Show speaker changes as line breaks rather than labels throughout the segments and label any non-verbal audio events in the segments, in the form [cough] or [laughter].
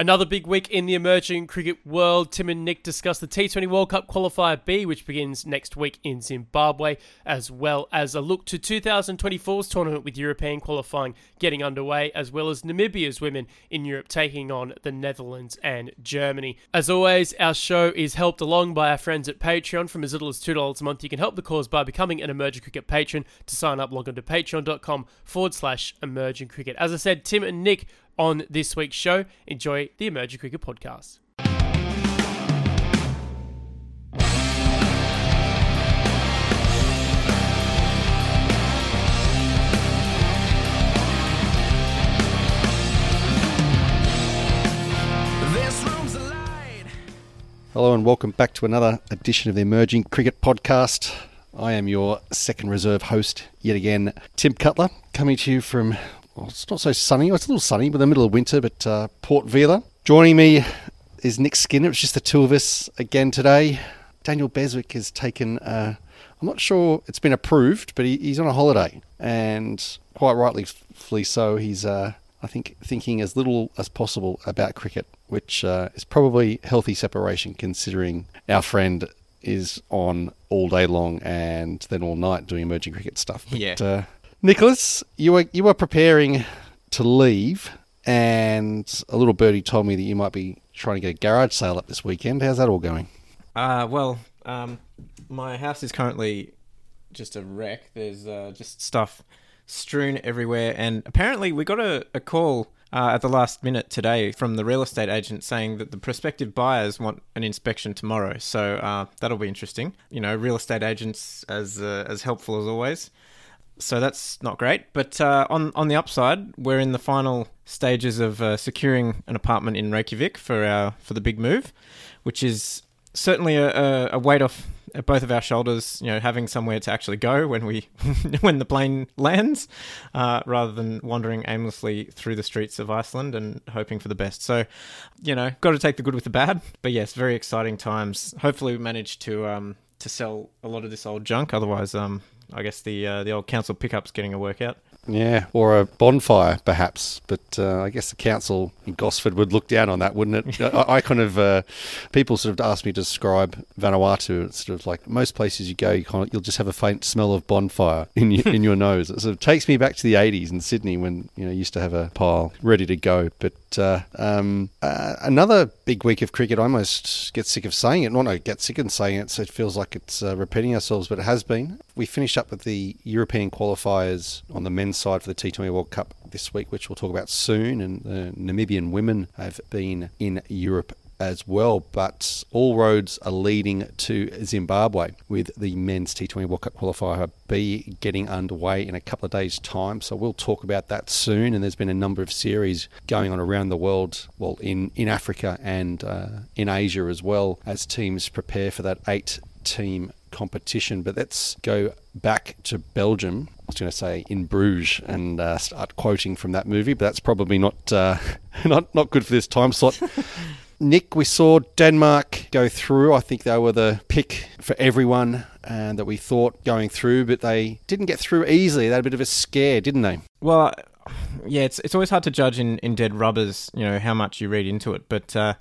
Another big week in the emerging cricket world. Tim and Nick discuss the T20 World Cup Qualifier B, which begins next week in Zimbabwe, as well as a look to 2024's tournament with European qualifying getting underway, as well as Namibia's women in Europe taking on the Netherlands and Germany. As always, our show is helped along by our friends at Patreon. From as little as $2 a month, you can help the cause by becoming an emerging cricket patron. To sign up, log on to patreon.com forward slash emerging cricket. As I said, Tim and Nick on this week's show. Enjoy the Emerging Cricket Podcast.
Hello and welcome back to another edition of the Emerging Cricket Podcast. I am your second reserve host yet again, Tim Cutler, coming to you from well, it's not so sunny. It's a little sunny, but in the middle of winter, but uh, Port Vila. Joining me is Nick Skinner. It's just the two of us again today. Daniel Beswick has taken, uh, I'm not sure it's been approved, but he, he's on a holiday. And quite rightly so, he's, uh, I think, thinking as little as possible about cricket, which uh, is probably healthy separation considering our friend is on all day long and then all night doing emerging cricket stuff.
But, yeah.
Nicholas, you were you were preparing to leave, and a little birdie told me that you might be trying to get a garage sale up this weekend. How's that all going?
Uh, well, um, my house is currently just a wreck. There's uh, just stuff strewn everywhere, and apparently we got a, a call uh, at the last minute today from the real estate agent saying that the prospective buyers want an inspection tomorrow. So uh, that'll be interesting. You know, real estate agents as uh, as helpful as always so that's not great. But uh, on on the upside, we're in the final stages of uh, securing an apartment in Reykjavik for our for the big move, which is certainly a, a weight off both of our shoulders. You know, having somewhere to actually go when we [laughs] when the plane lands, uh, rather than wandering aimlessly through the streets of Iceland and hoping for the best. So, you know, got to take the good with the bad. But yes, very exciting times. Hopefully, we manage to um, to sell a lot of this old junk. Otherwise, um, I guess the uh, the old council pickup's getting a workout.
Yeah, or a bonfire, perhaps. But uh, I guess the council in Gosford would look down on that, wouldn't it? [laughs] I, I, kind of uh, people sort of ask me to describe Vanuatu. It's sort of like most places you go, you you'll just have a faint smell of bonfire [laughs] in your, in your [laughs] nose. It sort of takes me back to the '80s in Sydney when you know used to have a pile ready to go. But uh, um, uh, another big week of cricket. I almost get sick of saying it. Not I get sick of saying it, so it feels like it's uh, repeating ourselves, but it has been. We finished up with the European qualifiers on the men's side for the T20 World Cup this week, which we'll talk about soon. And the Namibian women have been in Europe as well. But all roads are leading to Zimbabwe with the men's T20 World Cup qualifier B getting underway in a couple of days' time. So we'll talk about that soon. And there's been a number of series going on around the world, well, in, in Africa and uh, in Asia as well, as teams prepare for that eight team competition. But let's go back to Belgium. I was going to say in Bruges and uh, start quoting from that movie, but that's probably not uh, [laughs] not not good for this time slot. Nick, we saw Denmark go through. I think they were the pick for everyone and that we thought going through, but they didn't get through easily. They had a bit of a scare, didn't they?
Well, yeah, it's it's always hard to judge in, in dead rubbers, you know, how much you read into it. But uh,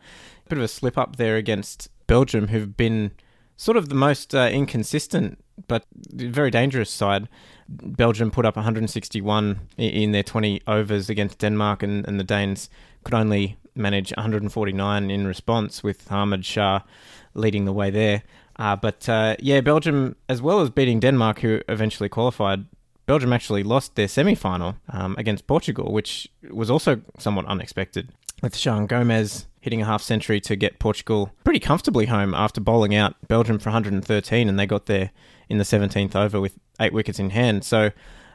a bit of a slip up there against Belgium, who've been sort of the most uh, inconsistent but very dangerous side. Belgium put up 161 in their 20 overs against Denmark, and, and the Danes could only manage 149 in response, with Hamid Shah leading the way there. Uh, but uh, yeah, Belgium, as well as beating Denmark, who eventually qualified, Belgium actually lost their semi final um, against Portugal, which was also somewhat unexpected. With Sean Gomez hitting a half century to get Portugal pretty comfortably home after bowling out Belgium for 113, and they got there in the 17th over with eight wickets in hand. So,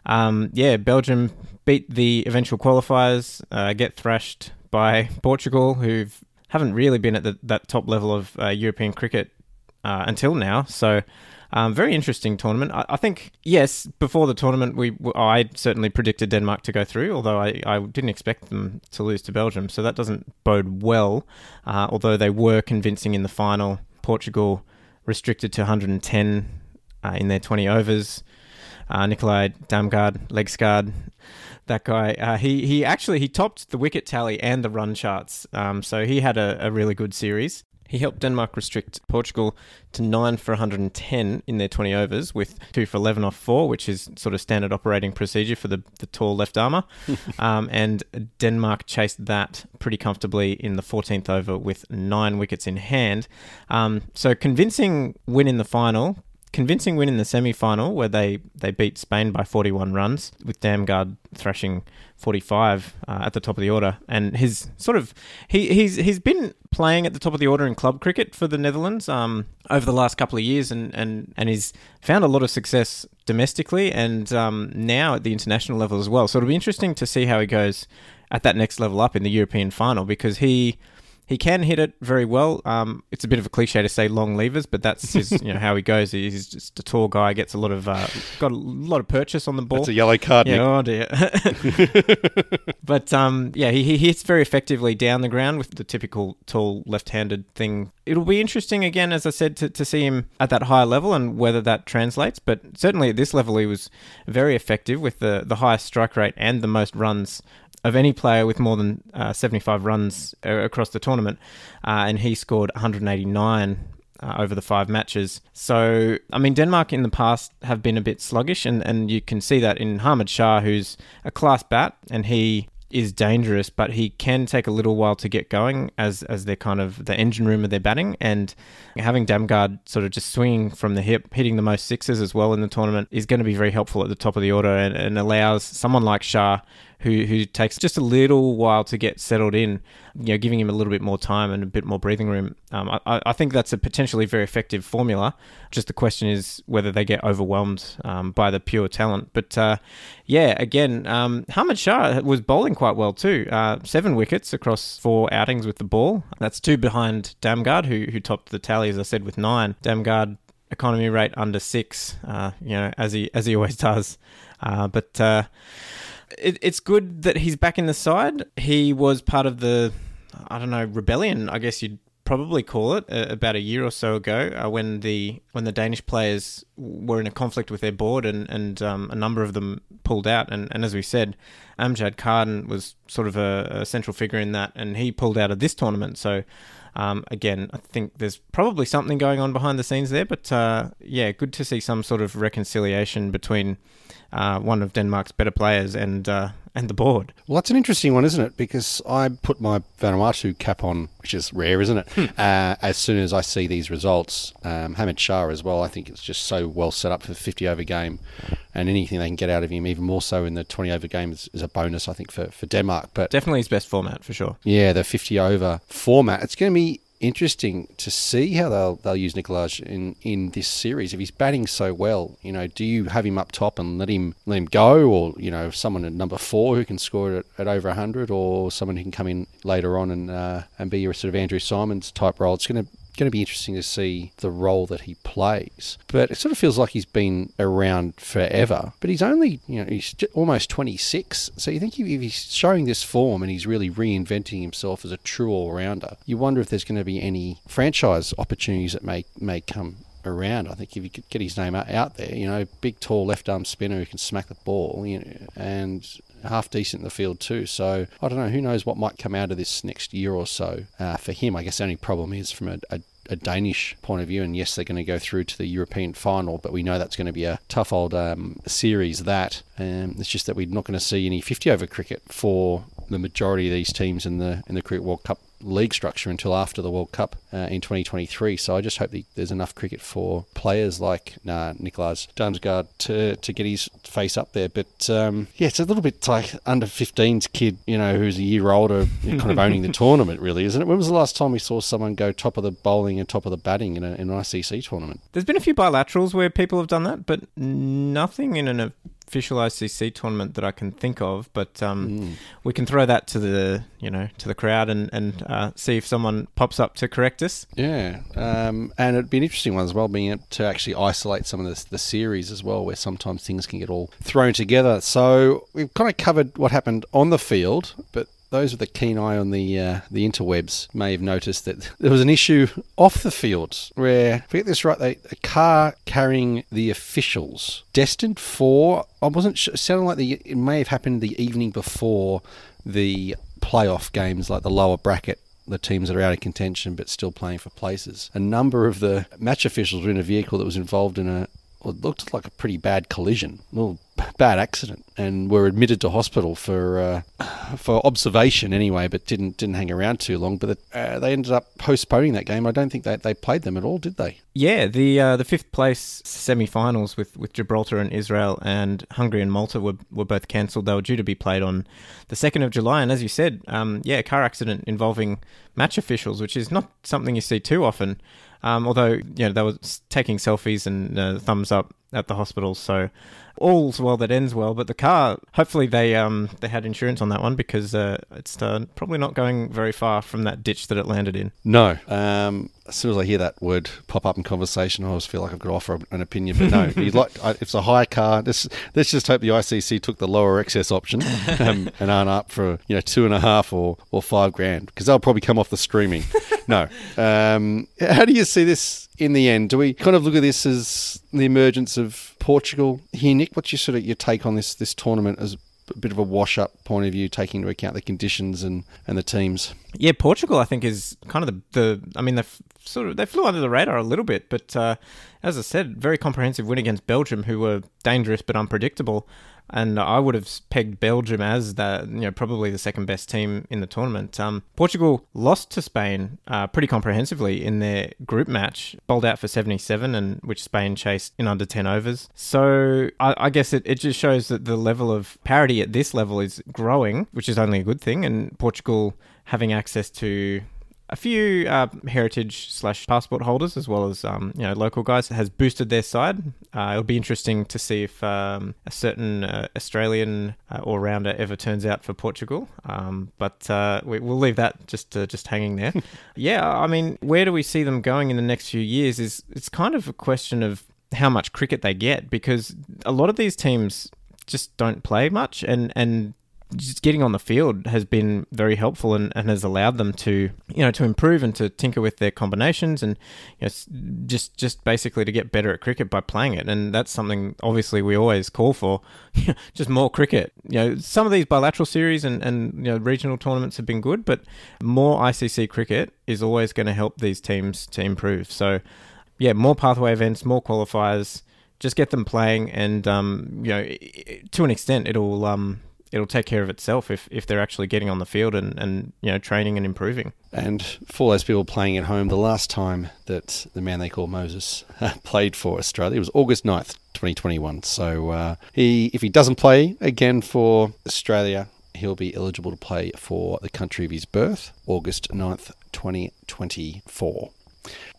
um, yeah, Belgium beat the eventual qualifiers, uh, get thrashed by Portugal, who haven't really been at the, that top level of uh, European cricket uh, until now. So, um, very interesting tournament. I, I, think yes, before the tournament, we I certainly predicted Denmark to go through, although I, I didn't expect them to lose to Belgium. So that doesn't bode well. Uh, although they were convincing in the final, Portugal restricted to 110 uh, in their 20 overs. Uh, Nicolaj Damgard, Laegsgaard, that guy. Uh, he he actually he topped the wicket tally and the run charts. Um, so he had a, a really good series. He helped Denmark restrict Portugal to 9 for 110 in their 20 overs with 2 for 11 off 4, which is sort of standard operating procedure for the, the tall left armour. [laughs] um, and Denmark chased that pretty comfortably in the 14th over with 9 wickets in hand. Um, so convincing win in the final convincing win in the semi final where they, they beat Spain by 41 runs, with Damgard thrashing 45 uh, at the top of the order. And his sort of he he's he's been playing at the top of the order in club cricket for the Netherlands um, over the last couple of years, and and and he's found a lot of success domestically and um, now at the international level as well. So it'll be interesting to see how he goes at that next level up in the European final because he he can hit it very well. Um, it's a bit of a cliche to say long levers, but that's his, [laughs] you know how he goes. He's just a tall guy, gets a lot of uh, got a lot of purchase on the ball.
It's a yellow card.
Yeah, oh dear. [laughs] but um, yeah, he, he hits very effectively down the ground with the typical tall left-handed thing. It'll be interesting again, as I said, to, to see him at that higher level and whether that translates. But certainly at this level, he was very effective with the the highest strike rate and the most runs of any player with more than uh, 75 runs uh, across the tournament, uh, and he scored 189 uh, over the five matches. So, I mean, Denmark in the past have been a bit sluggish, and, and you can see that in Hamid Shah, who's a class bat, and he is dangerous, but he can take a little while to get going as as their kind of the engine room of their batting. And having Damgard sort of just swinging from the hip, hitting the most sixes as well in the tournament is going to be very helpful at the top of the order and, and allows someone like Shah who who takes just a little while to get settled in, you know, giving him a little bit more time and a bit more breathing room. Um, I, I think that's a potentially very effective formula. Just the question is whether they get overwhelmed um, by the pure talent. But uh, yeah, again, um, Hamid Shah was bowling quite well too. Uh, seven wickets across four outings with the ball. That's two behind Damgard, who who topped the tally as I said with nine. Damgard economy rate under six, uh, you know, as he as he always does. Uh, but uh, it, it's good that he's back in the side. He was part of the, I don't know, rebellion. I guess you'd probably call it uh, about a year or so ago uh, when the when the Danish players were in a conflict with their board and and um, a number of them pulled out and, and as we said Amjad Khan was sort of a, a, central figure in that and he pulled out of this tournament so um, again I think there's probably something going on behind the scenes there but uh, yeah good to see some sort of reconciliation between uh, one of Denmark's better players and uh, and the board.
Well, that's an interesting one, isn't it? Because I put my Vanuatu cap on, which is rare, isn't it?
Hmm.
uh, as soon as I see these results, um, Hamid Shah as well. I think it's just so well set up for the 50 over game, and anything they can get out of him, even more so in the 20 over game, is, is a bonus. I think for for Denmark. But
definitely his best format for sure.
Yeah, the 50 over format. It's going to be interesting to see how they'll they'll use Nicolaj in in this series. If he's batting so well, you know, do you have him up top and let him let him go, or you know, someone at number four who can score at, at over hundred, or someone who can come in later on and uh, and be your sort of Andrew Symonds type role? It's going to going to be interesting to see the role that he plays. But it sort of feels like he's been around forever. But he's only, you know, he's almost 26. So you think if he's showing this form and he's really reinventing himself as a true all-rounder, you wonder if there's going to be any franchise opportunities that may may come around. I think if you could get his name out there, you know, big, tall left arm spinner who can smack the ball, you know, and half decent in the field too. So I don't know. Who knows what might come out of this next year or so uh, for him? I guess the only problem is from a, a a Danish point of view, and yes, they're going to go through to the European final, but we know that's going to be a tough old um, series. That um, it's just that we're not going to see any 50 over cricket for the majority of these teams in the in the Cricket World Cup league structure until after the World Cup uh, in 2023. So I just hope that there's enough cricket for players like uh, Nicholas Damsgaard to, to get his face up there. But um, yeah, it's a little bit like under 15s kid, you know, who's a year older, kind of [laughs] owning the tournament, really, isn't it? When was the last time we saw someone go top of the bowling and top of the batting in, a, in an ICC tournament?
There's been a few bilaterals where people have done that, but nothing in an official ICC tournament that I can think of, but um, mm. we can throw that to the you know to the crowd and and uh, see if someone pops up to correct us.
Yeah, um, and it'd be an interesting one as well, being able to actually isolate some of the, the series as well, where sometimes things can get all thrown together. So we've kind of covered what happened on the field, but those with a keen eye on the uh, the interwebs may have noticed that [laughs] there was an issue off the field where, if I get this right, they, a car carrying the officials destined for. I wasn't sure, it sounded like the, it may have happened the evening before the playoff games, like the lower bracket the teams that are out of contention but still playing for places. A number of the match officials were in a vehicle that was involved in a it looked like a pretty bad collision, well, [laughs] bad accident, and were admitted to hospital for uh, for observation anyway, but didn't didn't hang around too long. But uh, they ended up postponing that game. I don't think they they played them at all, did they?
Yeah, the uh, the fifth place semi-finals with, with Gibraltar and Israel and Hungary and Malta were were both cancelled. They were due to be played on the second of July, and as you said, um, yeah, a car accident involving match officials, which is not something you see too often. Um, although you know they were taking selfies and uh, thumbs up at the hospital, so all's well that ends well. But the car, hopefully they um they had insurance on that one because uh, it's uh, probably not going very far from that ditch that it landed in.
No. Um, as soon as I hear that word pop up in conversation, I always feel like I've got to offer an opinion. But no, [laughs] you'd like if it's a high car. Let's let's just hope the ICC took the lower excess option [laughs] um, and aren't up for you know two and a half or or five grand because they'll probably come off the streaming. [laughs] no. Um, how do you see this in the end? Do we kind of look at this as the emergence of Portugal here, Nick? What's your sort of your take on this this tournament as a bit of a wash up point of view, taking into account the conditions and, and the teams?
Yeah, Portugal, I think, is kind of the, the I mean, they sort of they flew under the radar a little bit, but uh, as I said, very comprehensive win against Belgium, who were dangerous but unpredictable and I would have pegged Belgium as the you know probably the second best team in the tournament. Um, Portugal lost to Spain uh, pretty comprehensively in their group match, bowled out for 77, and which Spain chased in under 10 overs. So I, I guess it, it just shows that the level of parity at this level is growing, which is only a good thing, and Portugal having access to a few uh, heritage slash passport holders as well as um, you know local guys has boosted their side. Uh, it'll be interesting to see if um, a certain uh, Australian uh, all rounder ever turns out for Portugal. Um, but uh, we, will leave that just uh, just hanging there. [laughs] yeah, I mean, where do we see them going in the next few years? Is it's kind of a question of how much cricket they get because a lot of these teams just don't play much and and just getting on the field has been very helpful and, and has allowed them to you know to improve and to tinker with their combinations and you know, just just basically to get better at cricket by playing it. And that's something obviously we always call for [laughs] just more cricket. You know some of these bilateral series and, and you know regional tournaments have been good but more ICC cricket is always going to help these teams to improve. So yeah more pathway events more qualifiers just get them playing and um, you know to an extent it'll um, it'll take care of itself if, if they're actually getting on the field and, and you know training and improving.
And for those people playing at home, the last time that the man they call Moses [laughs] played for Australia was August 9th, 2021. So uh, he if he doesn't play again for Australia, he'll be eligible to play for the country of his birth, August 9th, 2024.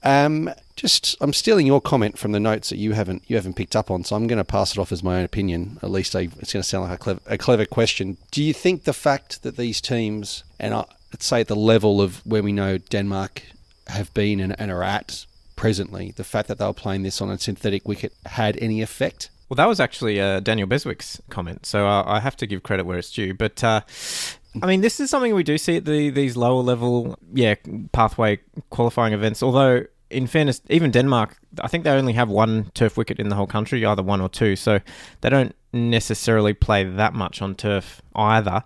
Um, just I'm stealing your comment from the notes that you haven't you haven't picked up on, so I'm going to pass it off as my own opinion. At least I, it's going to sound like a clever, a clever question. Do you think the fact that these teams, and I, let's say at the level of where we know Denmark have been and, and are at presently, the fact that they were playing this on a synthetic wicket had any effect?
Well, that was actually uh, Daniel Beswick's comment, so I, I have to give credit where it's due. But uh, I mean, this is something we do see at the these lower level, yeah, pathway qualifying events. Although, in fairness, even Denmark, I think they only have one turf wicket in the whole country, either one or two, so they don't necessarily play that much on turf either.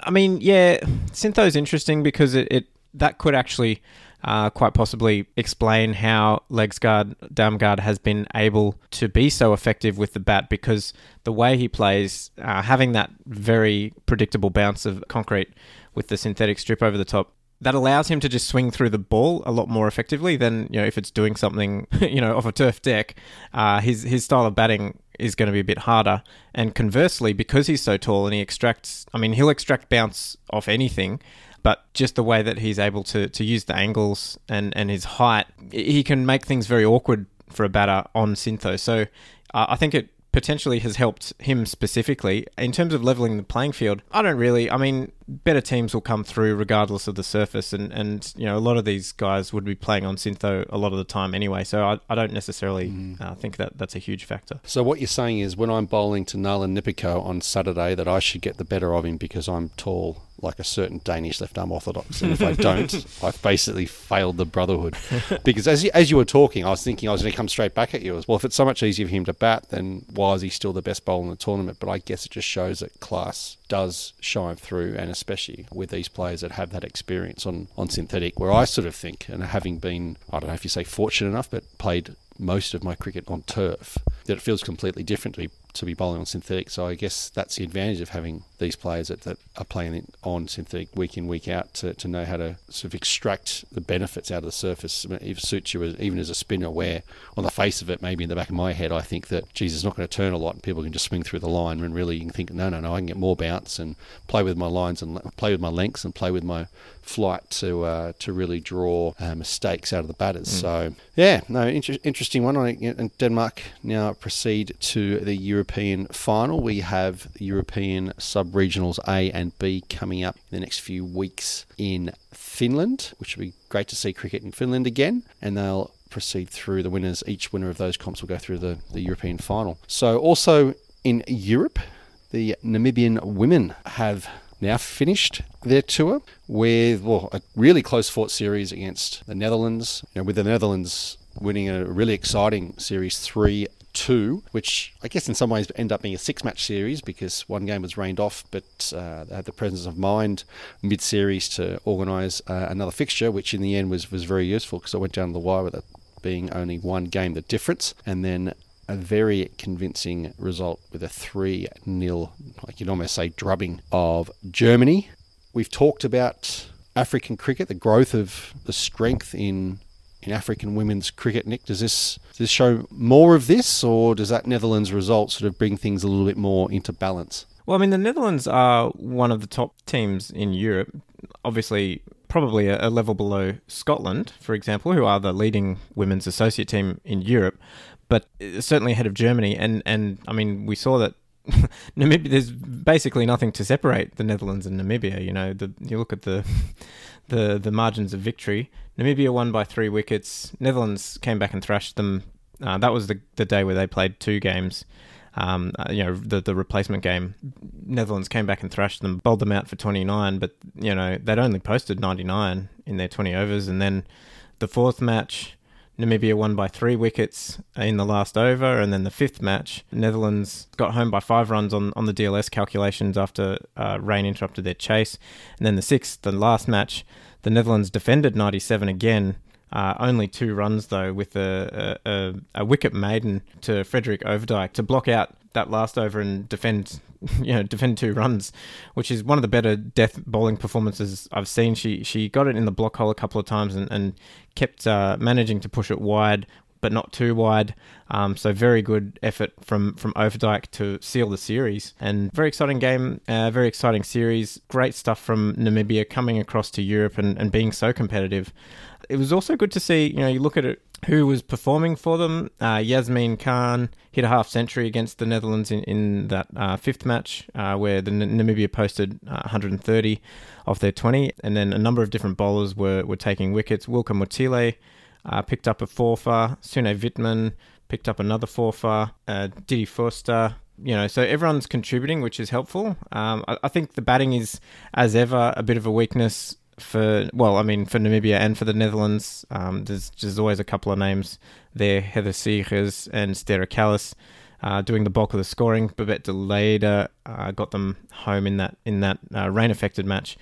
I mean, yeah, Syntho's interesting because it, it that could actually uh, quite possibly explain how Laegsgaard Damgaard has been able to be so effective with the bat because the way he plays, uh, having that very predictable bounce of concrete with the synthetic strip over the top, that allows him to just swing through the ball a lot more effectively than you know if it's doing something [laughs] you know off a turf deck. Uh, his his style of batting is going to be a bit harder, and conversely, because he's so tall and he extracts, I mean, he'll extract bounce off anything but just the way that he's able to, to use the angles and, and his height, he can make things very awkward for a batter on Syntho. So uh, I think it potentially has helped him specifically. In terms of leveling the playing field, I don't really. I mean, better teams will come through regardless of the surface, and, and you know, a lot of these guys would be playing on Syntho a lot of the time anyway, so I, I don't necessarily mm. uh, think that that's a huge factor.
So, what you're saying is when I'm bowling to Nalin Nipiko on Saturday, that I should get the better of him because I'm tall like a certain Danish left arm orthodox, and if I don't, [laughs] I've basically failed the brotherhood. Because as you, as you were talking, I was thinking I was going to come straight back at you. As well, if it's so much easier for him to bat, then why is he still the best bowler in the tournament? But I guess it just shows that class does shine through, and especially with these players that have that experience on on synthetic, where I sort of think, and having been, I don't know if you say fortunate enough, but played most of my cricket on turf, that it feels completely different to be to be bowling on synthetic. So I guess that's the advantage of having these players that, that are playing on synthetic week in, week out to, to know how to sort of extract the benefits out of the surface. It suits you as, even as a spinner, where on the face of it, maybe in the back of my head, I think that, Jesus, is not going to turn a lot and people can just swing through the line And really you can think, no, no, no, I can get more bounce and play with my lines and play with my lengths and play with my flight to uh, to really draw uh, mistakes out of the batters. Mm. So yeah, no, inter- interesting one. And Denmark now proceed to the European final. We have European sub regionals A and B coming up in the next few weeks in Finland, which will be great to see cricket in Finland again. And they'll proceed through the winners. Each winner of those comps will go through the, the European final. So also in Europe, the Namibian women have now finished their tour with well, a really close fought series against the Netherlands. You know, with the Netherlands winning a really exciting series 3 2, which I guess in some ways end up being a six match series because one game was rained off, but uh, they had the presence of mind mid series to organise uh, another fixture, which in the end was, was very useful because I went down to the wire with it being only one game the difference. And then a very convincing result with a 3 0, like you'd almost say, drubbing of Germany. We've talked about African cricket, the growth of the strength in in African women's cricket. Nick, does this does this show more of this, or does that Netherlands result sort of bring things a little bit more into balance?
Well, I mean, the Netherlands are one of the top teams in Europe. Obviously, probably a, level below Scotland, for example, who are the leading women's associate team in Europe but uh, certainly ahead of Germany. And, and I mean, we saw that [laughs] Namibia. There's basically nothing to separate the Netherlands and Namibia. You know, the, you look at the [laughs] the the margins of victory. Namibia won by three wickets. Netherlands came back and thrashed them. Uh, that was the the day where they played two games. Um, uh, you know, the the replacement game. Netherlands came back and thrashed them, bowled them out for 29, but you know they'd only posted 99 in their 20 overs, and then the fourth match Namibia won by three wickets in the last over, and then the fifth match, Netherlands got home by five runs on, on the DLS calculations after uh, rain interrupted their chase. And then the sixth, the last match, the Netherlands defended 97 again. Uh, only two runs though, with a, a, a wicket maiden to Frederique Overdijk to block out that last over and defend [laughs] you know defend two runs, which is one of the better death bowling performances I've seen. She she got it in the block hole a couple of times and, and kept uh, managing to push it wide, but not too wide. Um, so very good effort from from Overdijk to seal the series, and very exciting game, uh, very exciting series. Great stuff from Namibia coming across to Europe and, and being so competitive. It was also good to see, you know, you look at it who was performing for them. Uh, Yasmeen Khan hit a half century against the Netherlands in, in that uh, fifth match, uh, where the N- Namibia posted 130 uh, off their 20, and then a number of different bowlers were, were taking wickets. Wilka Mwatile uh, picked up a four-far, Sune Wittmann picked up another four-far, uh, Didi Forster. You know, so everyone's contributing, which is helpful. Um, I, I think the batting is, as ever, a bit of a weakness for well, I mean for Namibia and for the Netherlands, um, there's there's always a couple of names there: Heather Siegers and Sterre Kalis. Uh, doing the bulk of the scoring. Babette de Leede uh, got them home in that in that uh, rain affected match.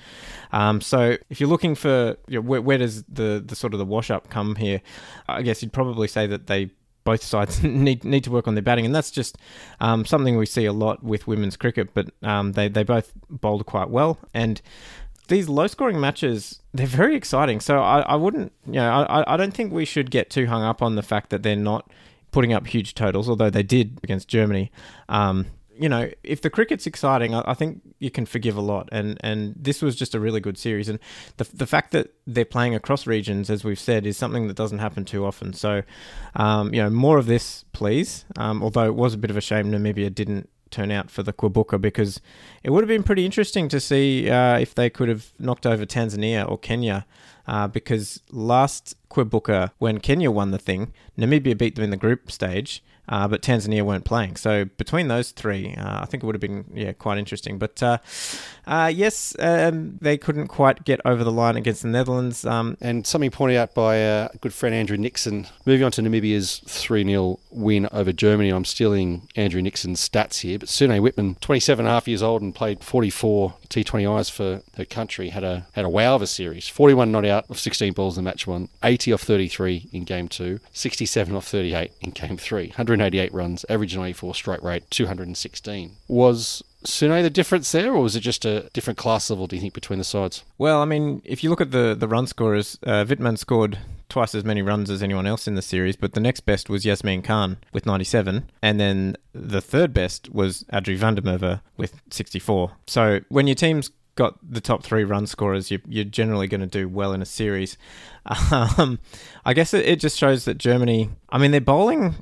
Um, so if you're looking for you know, where, where, does the, the sort of the wash up come here, I guess you'd probably say that they both sides [laughs] need need to work on their batting, and that's just um, something we see a lot with women's cricket. But um, they they both bowled quite well, and these low scoring matches they're very exciting. So I, I wouldn't you know I, I don't think we should get too hung up on the fact that they're not putting up huge totals, although they did against Germany. Um, you know, if the cricket's exciting, I, I, think you can forgive a lot. And, and this was just a really good series. And the, the fact that they're playing across regions, as we've said, is something that doesn't happen too often. So, um, you know, more of this, please. Um, although it was a bit of a shame Namibia didn't turn out for the Kwibuka because it would have been pretty interesting to see uh, if they could have knocked over Tanzania or Kenya uh, because last Kwibuka, when Kenya won the thing, Namibia beat them in the group stage, uh, but Tanzania weren't playing. So between those three, uh, I think it would have been yeah quite interesting. But uh, uh, yes, um, they couldn't quite get over the line against the Netherlands. Um,
and something pointed out by a good friend Andrew Nixon. Moving on to Namibia's 3 0 win over Germany. I'm stealing Andrew Nixon's stats here, but Sune Wittmann, 27 and a half years old and played 44 T20Is for her country, had a had a wow of a series. 41 not out of 16 balls in match one, 80 off 33 in game two, 67 off 38 in game three, 188 runs, average 94 strike rate, 216. Was Sune the difference there, or was it just a different class level, do you think, between the sides?
Well, I mean, if you look at the, the run scorers, uh, Wittmann scored twice as many runs as anyone else in the series, but the next best was Yasmeen Khan with 97, and then the third best was Adri van der Merwe with 64. So when your team's got the top three run scorers, you're, you're generally going to do well in a series. [laughs] Um, I guess it, it just shows that Germany, I mean, their bowling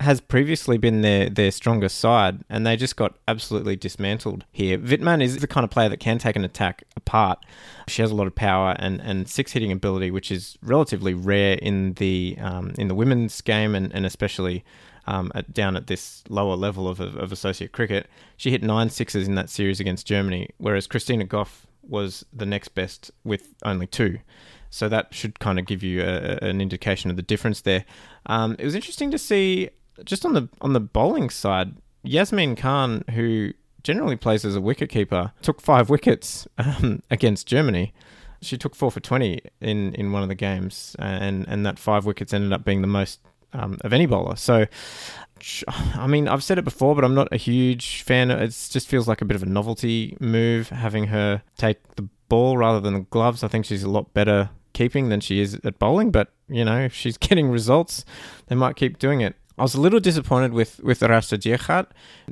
has previously been their, their strongest side, and they just got absolutely dismantled here. Wittmann is the kind of player that can take an attack apart. She has a lot of power and, and six hitting ability, which is relatively rare in the um, in the women's game, and, and especially um, at, down at this lower level of, of associate cricket. She hit nine sixes in that series against Germany, whereas Christina Gough was the next best with only two. So that should kind of give you a, an indication of the difference there. Um, it was interesting to see just on the on the bowling side, Yasmeen Khan, who generally plays as a wicketkeeper, took five wickets um, [laughs] against Germany. She took four for twenty in, in one of the games, and and that five wickets ended up being the most um, of any bowler. So, I mean, I've said it before, but I'm not a huge fan. It just feels like a bit of a novelty move having her take the ball rather than the gloves. I think she's a lot better keeping than she is at bowling, but you know, if she's [laughs] getting results, they might keep doing it. I was a little disappointed with with Raisa Diergaardt,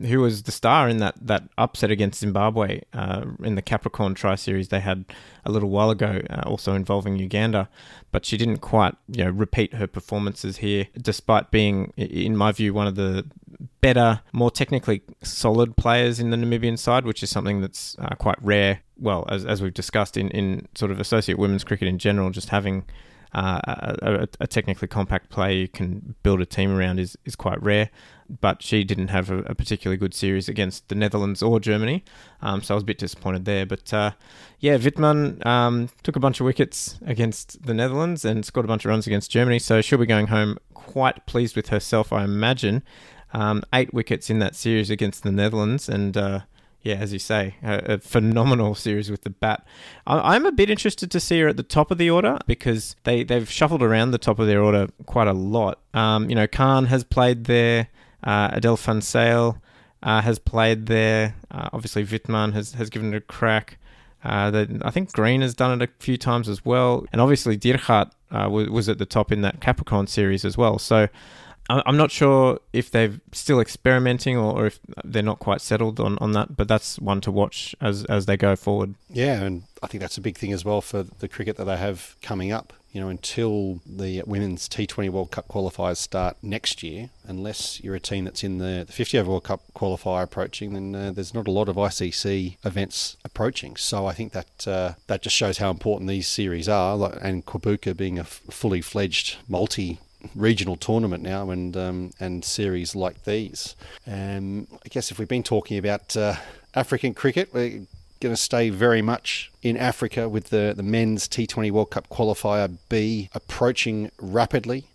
who was the star in that that upset against Zimbabwe uh, in the Capricorn Tri Series they had a little while ago, uh, also involving Uganda. But she didn't quite, you know, repeat her performances here, despite being, in my view, one of the better, more technically solid players in the Namibian side, which is something that's uh, quite rare. Well, as as we've discussed in in sort of associate women's cricket in general, just having uh, a, a, technically compact player you can build a team around is, is quite rare. But she didn't have a, a particularly good series against the Netherlands or Germany, um, so I was a bit disappointed there. But uh, yeah, Wittmann um, took a bunch of wickets against the Netherlands and scored a bunch of runs against Germany, so she'll be going home quite pleased with herself, I imagine. Um, eight wickets in that series against the Netherlands, and uh, yeah, as you say, a, a phenomenal series with the bat. I, am a bit interested to see her at the top of the order because they, they've shuffled around the top of their order quite a lot. Um, you know, Khan has played there, uh, Adel van uh, has played there. Uh, obviously, Wittmann has, has given it a crack. Uh, the, I think Green has done it a few times as well. And obviously, Diergaardt uh, was, was at the top in that Capricorn series as well. So I'm not sure if they're still experimenting or, or, if they're not quite settled on, on that, but that's one to watch as as they go forward.
Yeah, and I think that's a big thing as well for the cricket that they have coming up. You know, until the women's T20 World Cup qualifiers start next year, unless you're a team that's in the, the 50 over World Cup qualifier approaching, then uh, there's not a lot of ICC events approaching. So I think that uh, that just shows how important these series are. And Kwibuka being a f- fully fledged multi regional tournament now and um, and series like these. Um, I guess if we've been talking about uh, African cricket, we're going to stay very much in Africa with the, the men's T20 World Cup qualifier B approaching rapidly.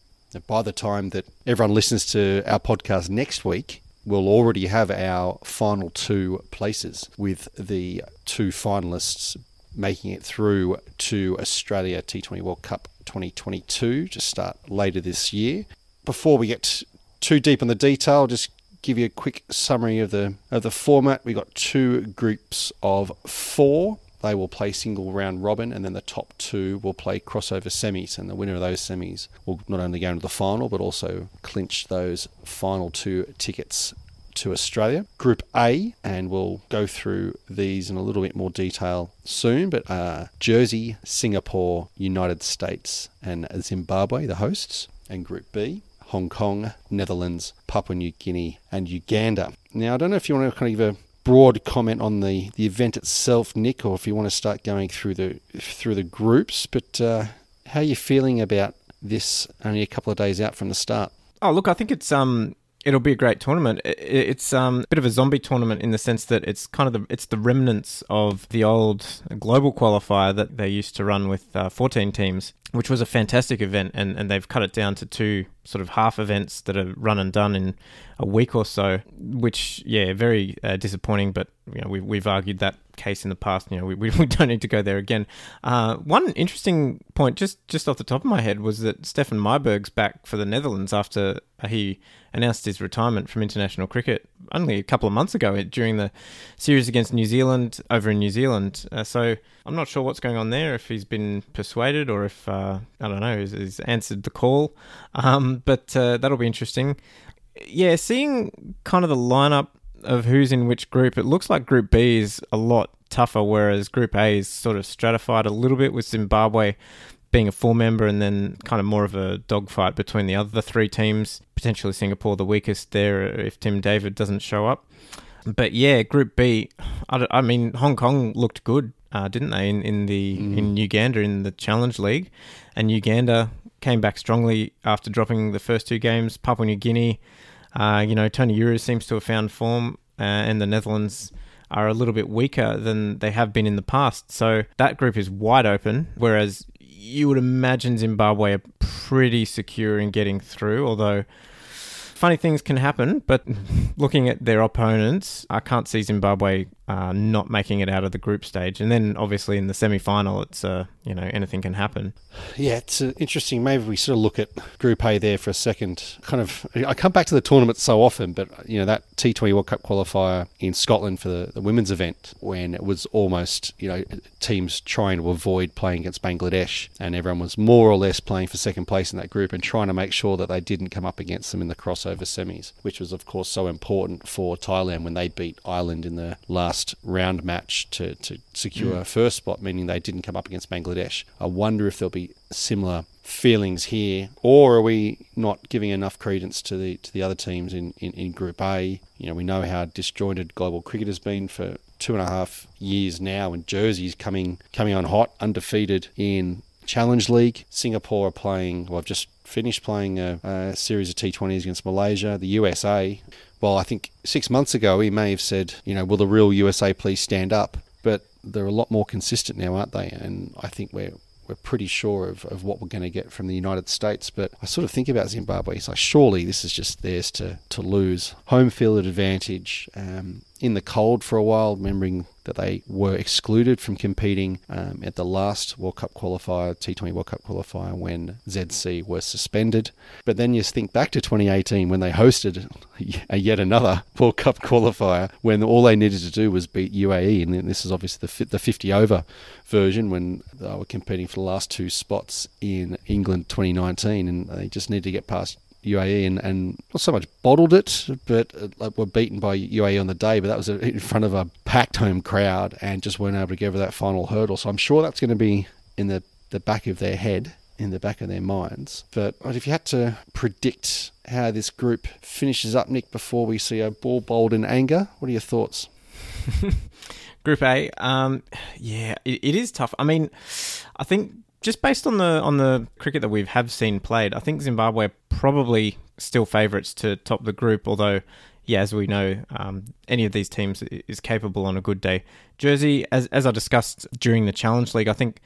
By the time that everyone listens to our podcast next week, we'll already have our final two places with the two finalists making it through to Australia T20 World Cup 2022 to start later this year. Before we get too deep in the detail, just give you a quick summary of the of the format. We've got two groups of four. They will play single round robin, and then the top two will play crossover semis. And the winner of those semis will not only go into the final, but also clinch those final two tickets to Australia. Group A, and we'll go through these in a little bit more detail soon, but uh, Jersey, Singapore, United States, and Zimbabwe, the hosts. And Group B, Hong Kong, Netherlands, Papua New Guinea, and Uganda. Now, I don't know if you want to kind of give a broad comment on the, the event itself, Nick, or if you want to start going through the through the groups. But uh, how are you feeling about this? Only a couple of days out from the start.
Oh, look, I think it's um it'll be a great tournament. It's um, a bit of a zombie tournament in the sense that it's kind of the it's the remnants of the old global qualifier that they used to run with uh, 14 teams, which was a fantastic event, and, and they've cut it down to two sort of half events that are run and done in a week or so, which yeah, very uh, disappointing. But you know, we, we've argued that case in the past. You know, we, [laughs] we, don't need to go there again. Uh, one interesting point, just just off the top of my head, was that Stephan Myburgh's back for the Netherlands after he announced his retirement from international cricket only a couple of months ago during the series against New Zealand over in New Zealand. Uh, so I'm not sure what's going on there. If he's been persuaded or if uh, I don't know, he's, he's answered the call. Um, but uh, that'll be interesting. Yeah, seeing kind of the lineup of who's in which group, it looks like Group B is a lot tougher, whereas Group A is sort of stratified a little bit with Zimbabwe being a full member and then kind of more of a dogfight between the other three teams. Potentially Singapore the weakest there if Tim David doesn't show up. But yeah, Group B, I, I mean, Hong Kong looked good, uh, didn't they, in, in the mm. in Uganda in the Challenge League, and Uganda came back strongly after dropping the first two games. Papua New Guinea uh, you know, Tony Euros seems to have found form, uh, and the Netherlands are a little bit weaker than they have been in the past. So that group is wide open, whereas you would imagine Zimbabwe are pretty secure in getting through, although funny things can happen, but [laughs] looking at their opponents, I can't see Zimbabwe uh, not making it out of the group stage. And then obviously in the semi final, it's, uh, you know, anything can happen.
Yeah, it's uh, interesting. Maybe we sort of look at Group A there for a second. Kind of, I come back to the tournament so often, but, you know, that T20 World Cup qualifier in Scotland for the, the women's event when it was almost, you know, teams trying to avoid playing against Bangladesh and everyone was more or less playing for second place in that group and trying to make sure that they didn't come up against them in the crossover semis, which was, of course, so important for Thailand when they beat Ireland in the last last round match to, to secure mm. a first spot, meaning they didn't come up against Bangladesh. I wonder if there'll be similar feelings here, or are we not giving enough credence to the to the other teams in, in, in Group A? You know, we know how disjointed global cricket has been for two and a half years now, and Jersey's coming coming on hot, undefeated in Challenge League. Singapore are playing. Well, I've just finished playing a, a series of T20s against Malaysia. The USA well, I think six months ago he may have said, you know, will the real USA please stand up? But they're a lot more consistent now, aren't they? And I think we're we're pretty sure of, of what we're going to get from the United States. But I sort of think about Zimbabwe. It's like surely this is just theirs to, to lose. Home field advantage. Um, in the cold for a while, remembering that they were excluded from competing um, at the last World Cup qualifier, T20 World Cup qualifier, when ZC were suspended. But then you think back to 2018 when they hosted [laughs] yet another World Cup qualifier when all they needed to do was beat UAE, and this is obviously the the 50 over version when they were competing for the last two spots in England 2019, and they just need to get past UAE and, and not so much bottled it, but uh, were beaten by UAE on the day. But that was in front of a packed home crowd and just weren't able to get over that final hurdle. So I'm sure that's going to be in the, the back of their head, in the back of their minds. But if you had to predict how this group finishes up, Nick, before we see a ball bowled in anger, what are your thoughts? [laughs]
Group A, um, yeah, it, it is tough. I mean, I think just based on the on the cricket that we have seen played, I think Zimbabwe are probably still favourites to top the group. Although, yeah, as we know, um, any of these teams is capable on a good day. Jersey, as as I discussed during the Challenge League, I think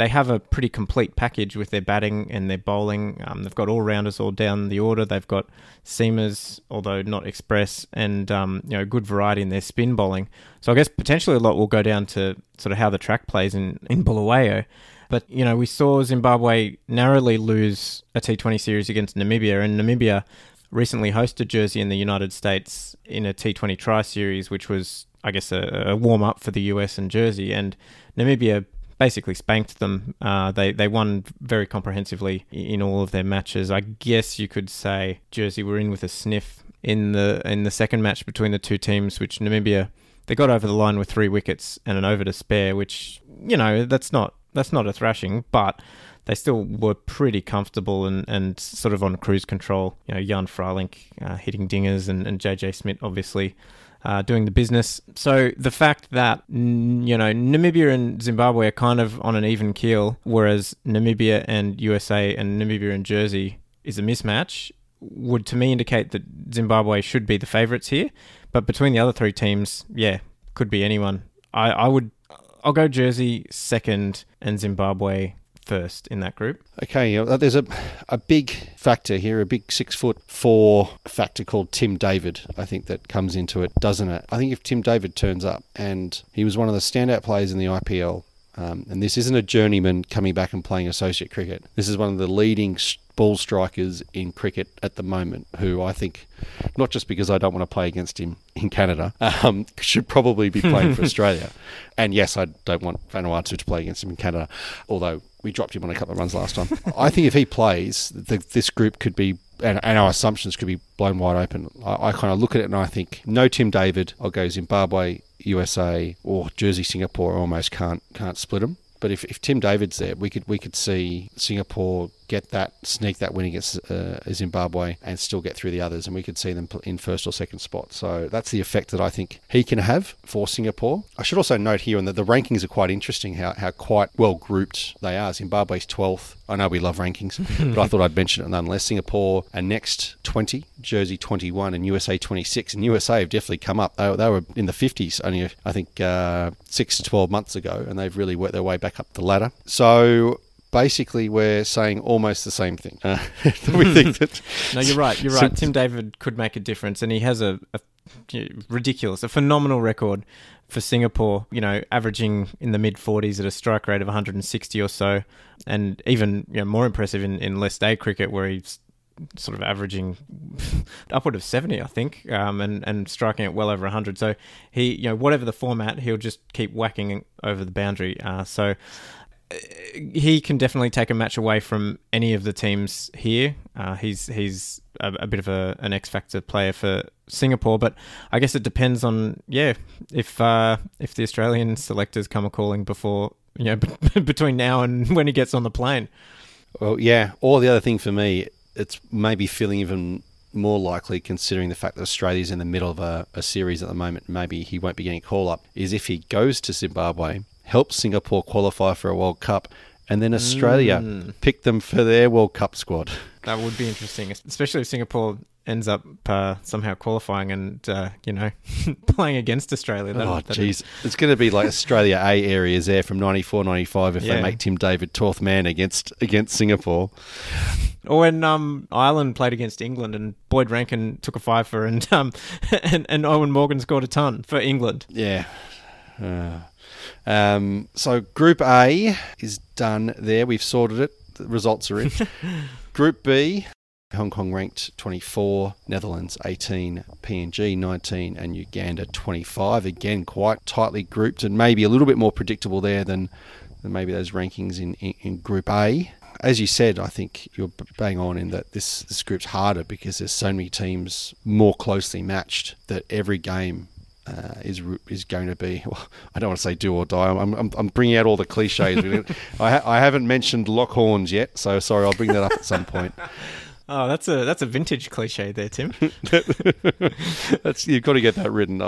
they have a pretty complete package with their batting and their bowling. Um, they've got all rounders all down the order. They've got seamers, although not express, and um, you know good variety in their spin bowling. So I guess potentially a lot will go down to sort of how the track plays in in Bulawayo. But, you know, we saw Zimbabwe narrowly lose a T20 series against Namibia, and Namibia recently hosted Jersey in the United States in a T20 tri series, which was, I guess, a, a warm up for the US and Jersey. And Namibia basically spanked them. Uh, they they won very comprehensively in all of their matches. I guess you could say Jersey were in with a sniff in the in the second match between the two teams, which Namibia they got over the line with three wickets and an over to spare, which you know that's not that's not a thrashing, but they still were pretty comfortable and, and sort of on cruise control. You know, Jan Frylinck uh, hitting dingers and, and JJ Smith obviously uh, doing the business. So the fact that you know Namibia and Zimbabwe are kind of on an even keel, whereas Namibia and USA and Namibia and Jersey is a mismatch, would to me indicate that Zimbabwe should be the favourites here. But between the other three teams, yeah, could be anyone. I, I would, I'll go Jersey second and Zimbabwe first in that group.
Okay, uh, there's a a big factor here, a big six foot four factor called Tim David. I think that comes into it, doesn't it? I think if Tim David turns up and he was one of the standout players in the IPL, um, and this isn't a journeyman coming back and playing associate cricket. This is one of the leading ball strikers in cricket at the moment, who I think, not just because I don't want to play against him in Canada, [laughs] um, should probably be playing for [laughs] Australia. And yes, I don't want Vanuatu to play against him in Canada, although we dropped him on a couple of runs last time. [laughs] I think if he plays, the, this group could be and, and, our assumptions could be blown wide open. I, I kind of look at it and I think, no Tim David, I'll go Zimbabwe, USA, or Jersey, Singapore. almost can't can't split them. But if, if Tim David's there, we could we could see Singapore get that sneak that win against uh, Zimbabwe and still get through the others, and we could see them in first or second spot. So that's the effect that I think he can have for Singapore. I should also note here, and the, the rankings are quite interesting. How how quite well grouped they are. Zimbabwe's twelfth. I know we love rankings, [laughs] but I thought I'd mention it nonetheless. Singapore are next twenty, Jersey twenty one, and USA twenty six. And USA have definitely come up. They, they were in the fifties only I think uh, six to twelve months ago, and they've really worked their way back up the ladder. So basically we're saying almost the same thing. Uh, [laughs] we think [laughs] that.
no, you're right. You're right. Tim David could make a difference, and he has a, a ridiculous, a phenomenal record for Singapore. You know, averaging in the mid 40s at a strike rate of 160 or so, and even you know, more impressive in, in List A cricket where he's sort of averaging [laughs] upward of 70 I think um, and and striking at well over 100 so he you know whatever the format he'll just keep whacking over the boundary uh, so he can definitely take a match away from any of the teams here. Uh, he's he's a, a, bit of a, an X factor player for Singapore, but I guess it depends on yeah if uh, if the Australian selectors come a calling before you know [laughs] between now and when he gets on the plane.
Well, yeah. Or the other thing for me, it's maybe feeling even more likely considering the fact that Australia's in the middle of a, a series at the moment. Maybe he won't be getting a call up. Is if he goes to Zimbabwe help Singapore qualify for a World Cup, and then Australia mm. pick them for their World Cup squad. [laughs]
That would be interesting, especially if Singapore ends up uh, somehow qualifying and uh, you know [laughs] playing against Australia.
That, oh, jeez, it's going to be like Australia A areas there from 94, 95 if yeah. they make Tim David twelfth man against against Singapore.
Or when um, Ireland played against England and Boyd Rankin took a fifer and um, [laughs] and, and Eoin Morgan scored a ton for England.
Yeah. Uh. Um, so Group A is done there. We've sorted it. The results are in. [laughs] Group B, Hong Kong ranked 24, Netherlands 18, PNG 19, and Uganda 25. Again, quite tightly grouped and maybe a little bit more predictable there than, than maybe those rankings in, in, in Group A as you said, I think you're bang on in that this, this group's harder because there's so many teams more closely matched that every game uh, is is going to be. [laughs] Well, I don't want to say do or die. I'm, I'm, I'm bringing out all the cliches. [laughs] I, ha- I haven't mentioned lock horns yet, so sorry. I'll bring that up at some point. [laughs]
Oh, that's a that's a vintage cliche there, Tim.
that's you've got to get that written.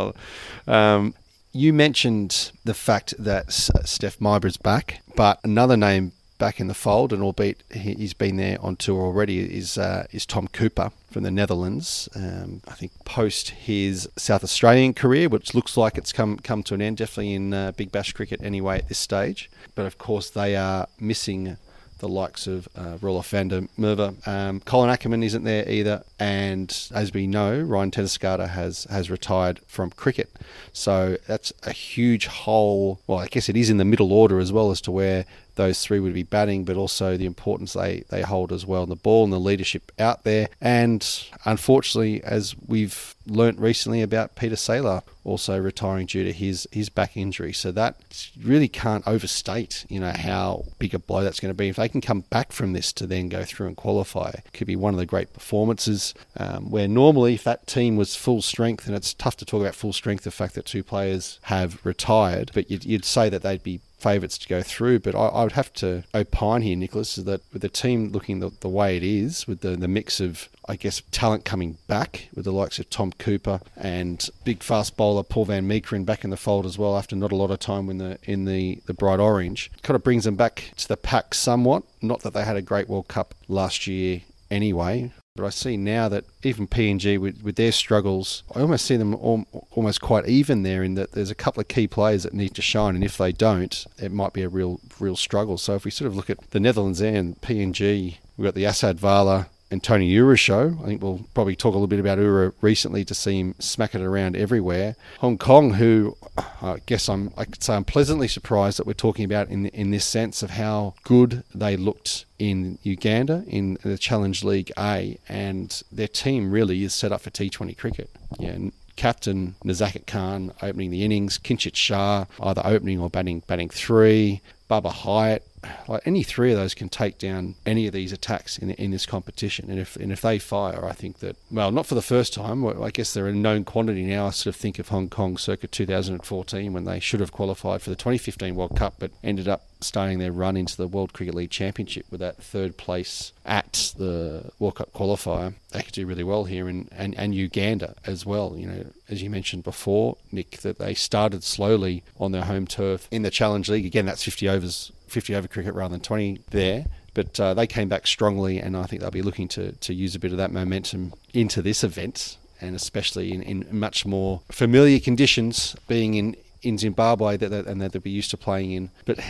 Um, you mentioned the fact that Steph Myburgh's back, but another name back in the fold, and albeit he's been there on tour already, is uh, is Tom Cooper from the Netherlands. Um, I think post his South Australian career, which looks like it's come come to an end, definitely in uh, Big Bash cricket anyway at this stage. But of course, they are missing the likes of uh, Roelof van der Merwe. Um, Colin Ackerman isn't there either, and as we know, Ryan Ten has has retired from cricket. So that's a huge hole. Well, I guess it is in the middle order as well as to where those three would be batting, but also the importance they, they hold as well, and the ball and the leadership out there. And unfortunately, as we've learnt recently about Peter Seelaar also retiring due to his, his back injury. So that really can't overstate, you know, how big a blow that's going to be. If they can come back from this to then go through and qualify, it could be one of the great performances um, where normally if that team was full strength, and it's tough to talk about full strength, the fact that two players have retired, but you'd, you'd say that they'd be favourites to go through. But I, I, would have to opine here, Nicholas, that with the team looking the, the way it is, with the, the mix of I guess, talent coming back with the likes of Tom Cooper and big fast bowler Paul Van Meekeren back in the fold as well after not a lot of time in the in the, the bright orange. Kind of brings them back to the pack somewhat. Not that they had a great World Cup last year anyway, but I see now that even PNG with, with their struggles, I almost see them al- almost quite even there in that there's a couple of key players that need to shine, and if they don't, it might be a real real struggle. So if we sort of look at the Netherlands and PNG, we've got the Assad Vala and Tony Ura show. I think we'll probably talk a little bit about Ura recently to see him smack it around everywhere. Hong Kong, who I guess I'm, I could say I'm pleasantly surprised that we're talking about in in this sense of how good they looked in Uganda in the Challenge League A, and their team really is set up for T20 cricket. Yeah. Captain Nizakat Khan opening the innings, Kinchit Shah either opening or batting batting three, Babar Hayat like any three of those can take down any of these attacks in in this competition. And if and if they fire, I think that well, not for the first time. I guess they're a known quantity now. I sort of think of Hong Kong circa 2014 when they should have qualified for the 2015 World Cup, but ended up starting their run into the World Cricket League Championship with that third place at the World Cup qualifier. They could do really well here, and, and, and Uganda as well. You know, as you mentioned before, Nick, that they started slowly on their home turf in the Challenge League. Again, that's 50 overs 50 over cricket rather than 20 there. But uh, they came back strongly, and I think they'll be looking to, to use a bit of that momentum into this event, and especially in, in much more familiar conditions, being in, in Zimbabwe that, that, and that they'll be used to playing in. But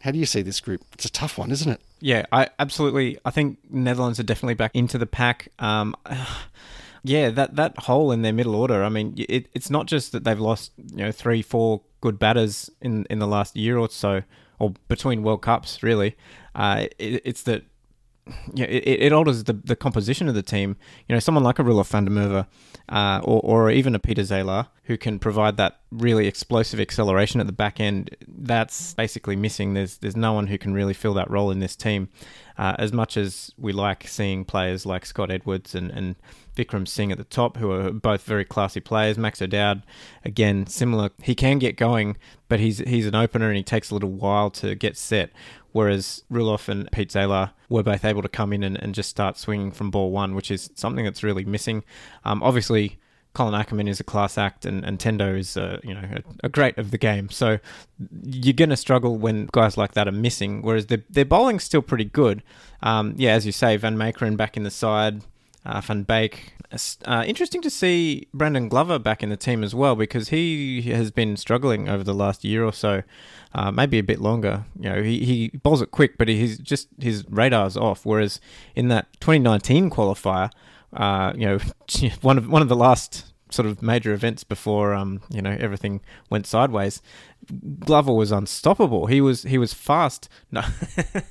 how do you see this group? It's a tough one, isn't it?
Yeah, I absolutely. I think Netherlands are definitely back into the pack. Um, [sighs] yeah, that that hole in their middle order. I mean, it, it's not just that they've lost you know three, four good batters in in the last year or so or between World Cups, really. Uh, it, it's that it, it, alters the, the composition of the team. You know, someone like a Roelof van der Merwe uh, or, or even a Peter Seelaar who can provide that really explosive acceleration at the back end, that's basically missing. There's there's no one who can really fill that role in this team. Uh, as much as we like seeing players like Scott Edwards and, and Vikram Singh at the top, who are both very classy players. Max O'Dowd, again, similar. He can get going, but he's he's an opener and he takes a little while to get set. Whereas Roelof and Pete Seelaar were both able to come in and, and just start swinging from ball one, which is something that's really missing. Um, obviously, Colin Ackerman is a class act, and, and Tendo is a, you know a, a great of the game. So you're going to struggle when guys like that are missing. Whereas their their bowling's still pretty good. Um, yeah, as you say, Van Meekeren back in the side uh, Van Beek. Uh, interesting to see Brandon Glover back in the team as well because he has been struggling over the last year or so, uh, maybe a bit longer. You know, he, he bowls it quick, but he's just his radar's off. Whereas in that 2019 qualifier, uh, you know, [laughs] one of one of the last sort of major events before um, you know everything went sideways. Glover was unstoppable. He was he was fast. No,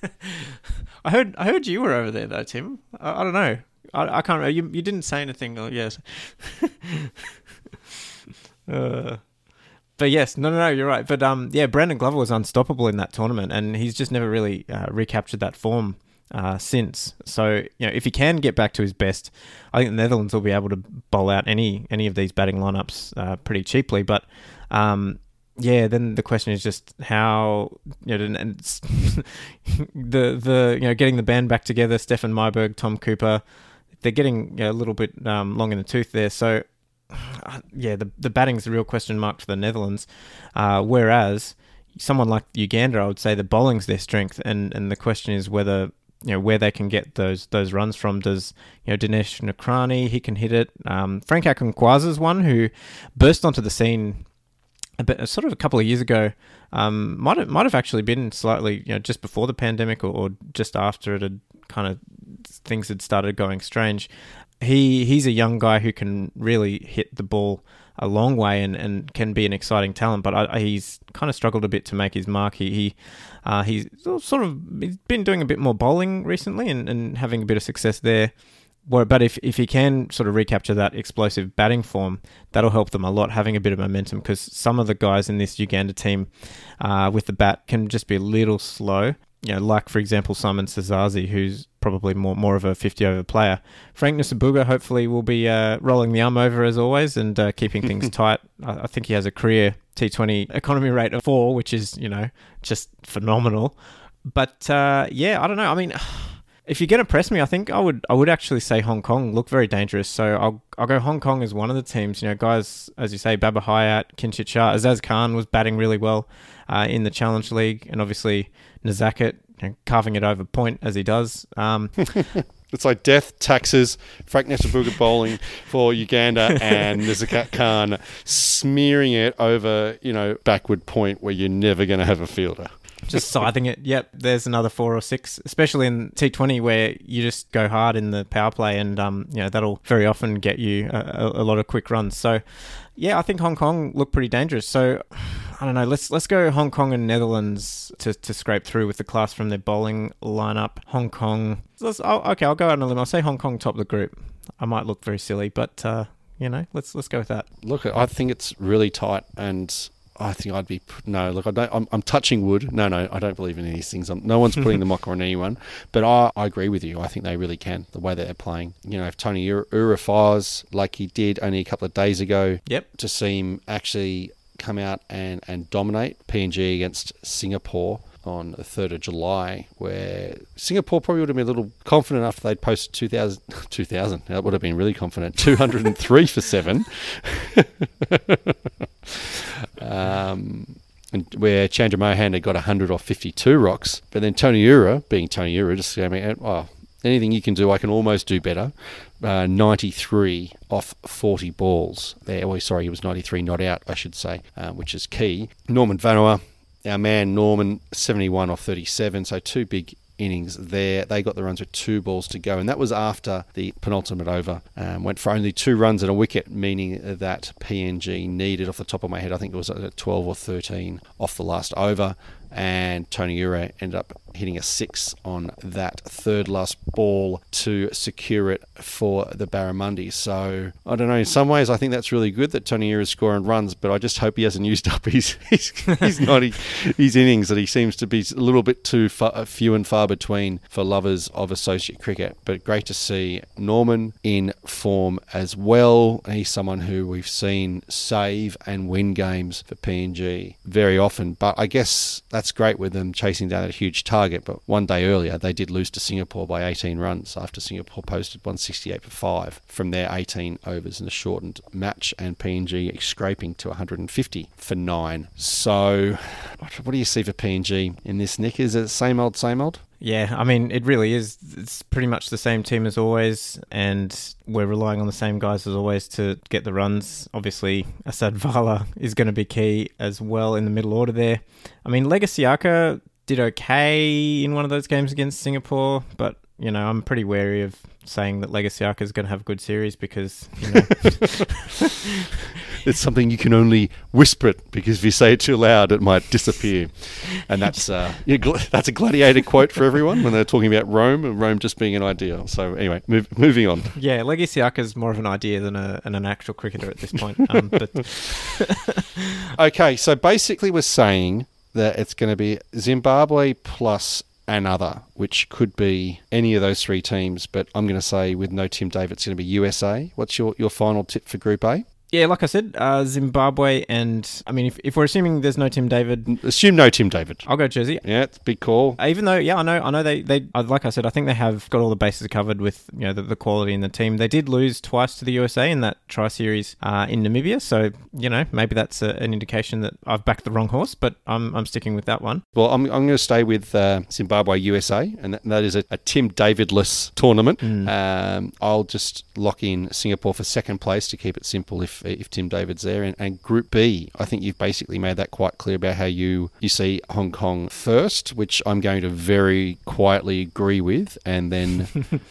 [laughs] I heard I heard you were over there though, Tim. I, I don't know. I, I can't remember. You, you didn't say anything. Oh, yes. [laughs] uh, but yes, no, no, no, you're right. But um, yeah, Brandon Glover was unstoppable in that tournament, and he's just never really uh, recaptured that form uh, since. So you know, if he can get back to his best, I think the Netherlands will be able to bowl out any any of these batting lineups uh, pretty cheaply. But um, yeah, then the question is just how you know and [laughs] the the you know getting the band back together. Stefan Myburgh, Tom Cooper they're getting a little bit um, long in the tooth there. So, uh, yeah, the the batting's the real question mark for the Netherlands. Uh, whereas someone like Uganda, I would say the bowling's their strength, and, and the question is whether you know where they can get those those runs from. Does you know Dinesh Nakrani he can hit it? Um, Frank Akinkwasi's one who burst onto the scene a bit, sort of a couple of years ago. Um, might have might have actually been slightly you know just before the pandemic or, or just after it had kind of things had started going strange. He he's a young guy who can really hit the ball a long way and, and can be an exciting talent, but I, he's kind of struggled a bit to make his mark. He, he uh, he's sort of he's been doing a bit more bowling recently and, and having a bit of success there. But if, if he can sort of recapture that explosive batting form, that'll help them a lot, having a bit of momentum. Because some of the guys in this Uganda team uh, with the bat can just be a little slow. You know, like for example Simon Ssesazi, who's probably more more of a 50 over player. Frank Nsubuga hopefully will be uh, rolling the arm over as always and uh, keeping things [laughs] tight. I, I, think he has a career T20 economy rate of four, which is you know just phenomenal. But uh, yeah, I don't know. I mean. [sighs] If you're going to press me, I think I would I would actually say Hong Kong look very dangerous. So I'll I'll go Hong Kong as one of the teams. You know, guys, as you say, Babar Hayat, Kinchit Shah, Aizaz Khan was batting really well uh, in the Challenge League, and obviously Nizakat you know, carving it over point as he does. Um, [laughs]
it's like death, taxes, Frank Nsubuga bowling for Uganda, [laughs] and Nizakat Khan smearing it over, you know, backward point where you're never going to have a fielder
just scything it. Yep, there's another four or six, especially in T20 where you just go hard in the power play, and um, you know that'll very often get you a, a, lot of quick runs. So, yeah, I think Hong Kong look pretty dangerous. So, I don't know. Let's let's go Hong Kong and Netherlands to, to scrape through with the class from their bowling lineup. Hong Kong. Let's, oh, okay, I'll go out on a limb. I'll say Hong Kong top of the group. I might look very silly, but uh, you know, let's let's go with that.
Look, I think it's really tight and I think I'd be no. Look, I don't. I'm, I'm, touching wood. No, no, I don't believe in these things. I'm, no one's putting the mocker on anyone. But I, I agree with you. I think they really can. The way that they're playing. You know, if Tony Ura fires like he did only a couple of days ago.
Yep.
To see him actually come out and and dominate PNG against Singapore on the 3rd of July, where Singapore probably would have been a little confident after they'd posted 2000. [laughs] 2000 that would have been really confident. 203 for seven. [laughs] um, and where Chandra Mohan had got 100 off 52 rocks. But then Tony Ura, being Tony Ura, just saying, oh, anything you can do, I can almost do better. Uh, 93 off 40 balls there. Oh, sorry, he was 93 not out, I should say, uh, which is key. Norman Vanua, our man Norman, 71 off 37, so two big innings there. They got the runs with two balls to go, and that was after the penultimate over. Um, went for only two runs and a wicket, meaning that PNG needed, off the top of my head, I think it was 12 or 13 off the last over and Tony Ura ended up hitting a six on that third last ball to secure it for the Barramundi. So I don't know. In some ways, I think that's really good that Tony is scoring runs, but I just hope he hasn't used up [laughs] his his, his, [laughs] 90, his innings that he seems to be a little bit too far, few and far between for lovers of associate cricket. But great to see Norman in form as well. He's someone who we've seen save and win games for PNG very often. But I guess that's great with them chasing down a huge target. But one day earlier, they did lose to Singapore by 18 runs after Singapore posted 168 for five from their 18 overs in a shortened match, and PNG scraping to 150 for nine. So, what do you see for PNG in this, Nick? Is it same old, same old?
Yeah, I mean, it really is. It's pretty much the same team as always, and we're relying on the same guys as always to get the runs. Obviously, Assad Vala is going to be key as well in the middle order there. I mean, Lega Siaka did okay in one of those games against Singapore, but, you know, I'm pretty wary of saying that Lega Siaka is going to have a good series because, you know. [laughs]
it's something you can only whisper it because if you say it too loud, it might disappear. And that's uh, that's a gladiator quote for everyone when they're talking about Rome and Rome just being an idea. So anyway, move, moving on.
Yeah, Lega Siaka is more of an idea than, a, than an actual cricketer at this point. Um, but [laughs]
okay, so basically we're saying that it's going to be Zimbabwe plus another, which could be any of those three teams. But I'm going to say with no Tim David, it's going to be USA. What's your, your final tip for Group A?
Yeah, like I said, uh, Zimbabwe, and I mean, if, if we're assuming there's no Tim David,
assume no Tim David.
I'll go Jersey.
Yeah, it's a big call.
Uh, even though, yeah, I know, I know they, they, uh, like I said, I think they have got all the bases covered with you know the, the quality in the team. They did lose twice to the USA in that Tri Series uh, in Namibia, so you know maybe that's a, an indication that I've backed the wrong horse, but I'm, I'm sticking with that one.
Well, I'm, I'm going to stay with uh, Zimbabwe USA, and that, that is a, a Tim Davidless tournament. Mm. Um, I'll just lock in Singapore for second place to keep it simple. If if Tim David's there. And, and, Group B, I think you've basically made that quite clear about how you, you see Hong Kong first, which I'm going to very quietly agree with. And then [laughs]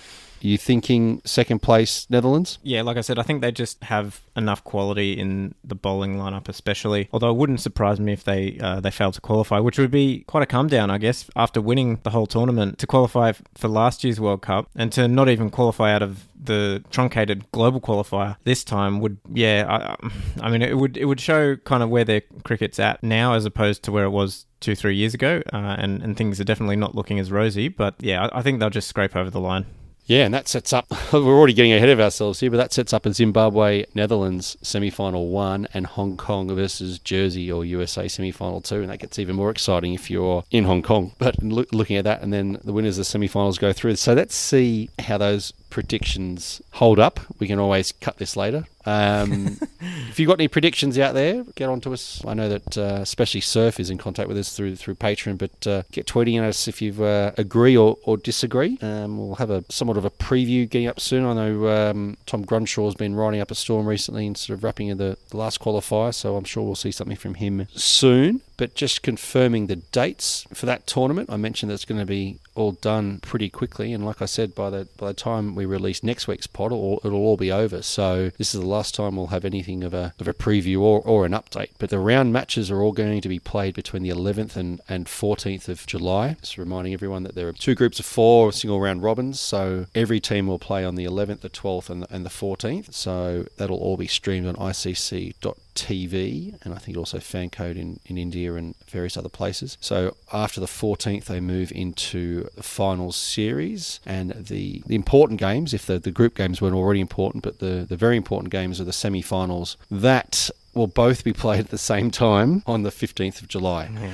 you thinking second place Netherlands?
Yeah, like I said, I think they just have enough quality in the bowling lineup, especially. Although it wouldn't surprise me if they uh, they failed to qualify, which would be quite a come down, I guess, after winning the whole tournament to qualify for last year's World Cup and to not even qualify out of the truncated global qualifier this time would yeah I, I mean it would it would show kind of where their cricket's at now as opposed to where it was two, three years ago, uh, and and things are definitely not looking as rosy. But yeah, I, I think they'll just scrape over the line.
Yeah, and that sets up. [laughs] We're already getting ahead of ourselves here, but that sets up a Zimbabwe Netherlands semi final one and Hong Kong versus Jersey or USA semi final two. And that gets even more exciting if you're in Hong Kong. But look, looking at that, and then the winners of the semi finals go through. So let's see how those predictions hold up. We can always cut this later. Um, [laughs] if you've got any predictions out there, get on to us. I know that uh, especially Surf is in contact with us through through Patreon, but uh, get tweeting at us if you uh, agree or, or disagree. Um, we'll have a somewhat of a preview getting up soon. I know um, Tom Grunshaw's been riding up a storm recently and sort of wrapping in the, the last qualifier, so I'm sure we'll see something from him soon. But just confirming the dates for that tournament, I mentioned that's going to be all done pretty quickly. And like I said, by the by the time we release next week's pod, it'll, it'll all be over. So this is the last time we'll have anything of a of a preview or, or an update. But the round matches are all going to be played between the 11th and, and 14th of July. Just reminding everyone that there are two groups of four single round robins. So every team will play on the 11th, the 12th, and the, and the 14th. So that'll all be streamed on ICC.com TV, and I think also FanCode in, in India and various other places. So after the 14th, they move into the finals series, and the, the important games, if the, the group games weren't already important, but the, the very important games are the semi finals. That will both be played at the same time on the 15th of July mm.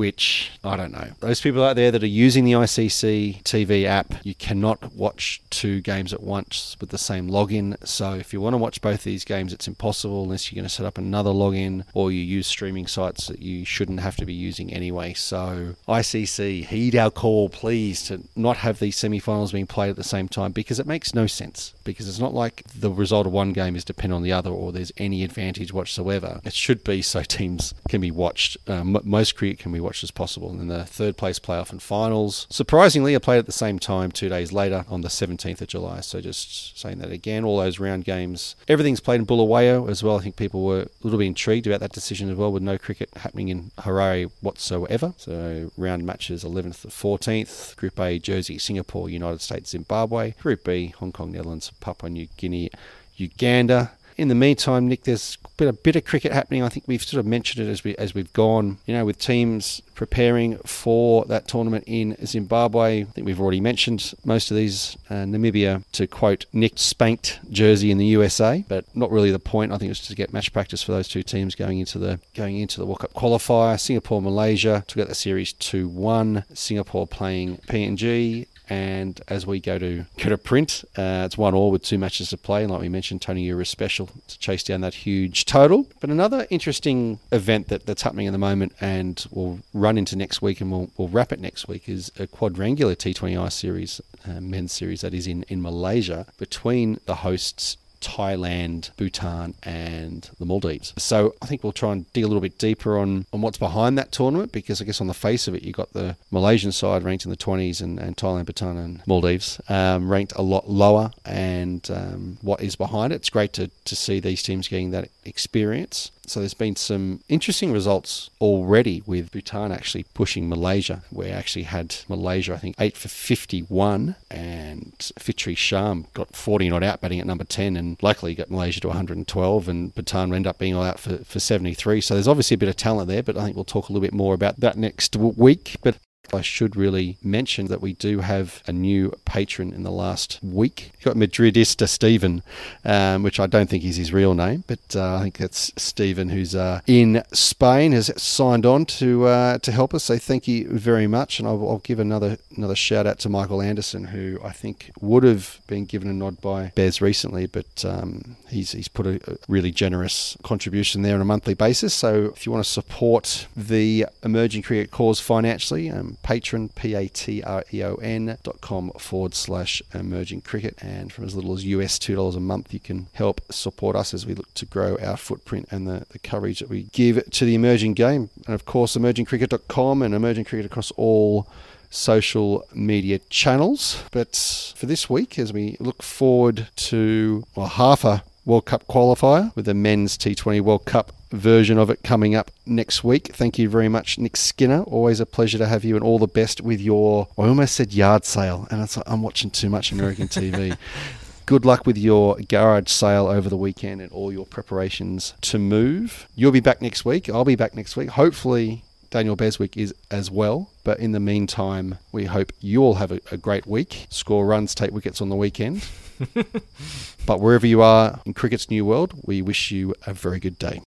Which I don't know. Those people out there that are using the ICC TV app, you cannot watch two games at once with the same login. So if you want to watch both these games, it's impossible unless you're going to set up another login or you use streaming sites that you shouldn't have to be using anyway. So ICC, heed our call, please, to not have these semi-finals being played at the same time because it makes no sense. Because it's not like the result of one game is dependent on the other or there's any advantage whatsoever. It should be so teams can be watched. Uh, most cricket can be watched watched as possible. Then the third place playoff and finals, surprisingly, are played at the same time two days later on the 17th of July. So just saying that again, all those round games, everything's played in Bulawayo as well. I think people were a little bit intrigued about that decision as well, with no cricket happening in Harare whatsoever. So round matches 11th to 14th. Group A, Jersey, Singapore, United States, Zimbabwe. Group B, Hong Kong, Netherlands, Papua New Guinea, Uganda. In the meantime, Nick, there's been a bit of cricket happening. I think we've sort of mentioned it as we as we've gone. You know, with teams preparing for that tournament in Zimbabwe. I think we've already mentioned most of these. Uh, Namibia, to quote Nick, spanked Jersey in the USA, but not really the point. I think it was to get match practice for those two teams going into the going into the World Cup qualifier. Singapore, Malaysia took out the series two one. Singapore playing PNG and as we go to go to print, uh, it's one all with two matches to play. And like we mentioned, Tony Ura's special to chase down that huge total. But another interesting event that, that's happening at the moment, and we'll run into next week, and we'll, we'll wrap it next week, is a quadrangular T20I series, uh, men's series that is in in Malaysia between the hosts Thailand, Bhutan, and the Maldives. So I think we'll try and dig a little bit deeper on, on what's behind that tournament because I guess on the face of it, you've got the Malaysian side ranked in the 20s and, and Thailand, Bhutan, and Maldives um, ranked a lot lower and um, what is behind it. It's great to, to see these teams getting that experience. So there's been some interesting results already with Bhutan actually pushing Malaysia. We actually had Malaysia, I think, 8 for 51, and Fitri Sham got 40 not out batting at number 10, and luckily got Malaysia to 112, and Bhutan ended up being all out for, for 73. So there's obviously a bit of talent there, but I think we'll talk a little bit more about that next week. But I should really mention that we do have a new patron in the last week. We've got Madridista Stephen, um, which I don't think is his real name, but uh, I think that's Stephen who's uh, in Spain has signed on to uh, to help us. So thank you very much, and I'll, I'll, give another another shout out to Michael Anderson, who I think would have been given a nod by Bes recently, but um, he's he's put a, a really generous contribution there on a monthly basis. So if you want to support the emerging cricket cause financially. Um, Um, patron, P-A-T-R-E-O-N dot com forward slash emerging cricket. And from as little as US $2 a month, you can help support us as we look to grow our footprint and the, the coverage that we give to the emerging game. And of course, emergingcricket.com and emerging cricket across all social media channels. But for this week, as we look forward to well, half a World Cup qualifier with the men's T20 World Cup version of it coming up next week. Thank you very much, Nick Skinner. Always a pleasure to have you, and all the best with your. I almost said yard sale, and it's like I'm watching too much American TV. [laughs] Good luck with your garage sale over the weekend and all your preparations to move. You'll be back next week. I'll be back next week. Hopefully, Daniel Beswick is as well. But in the meantime, we hope you all have a, a great week. Score runs, take wickets on the weekend. But wherever you are in cricket's new world, we wish you a very good day.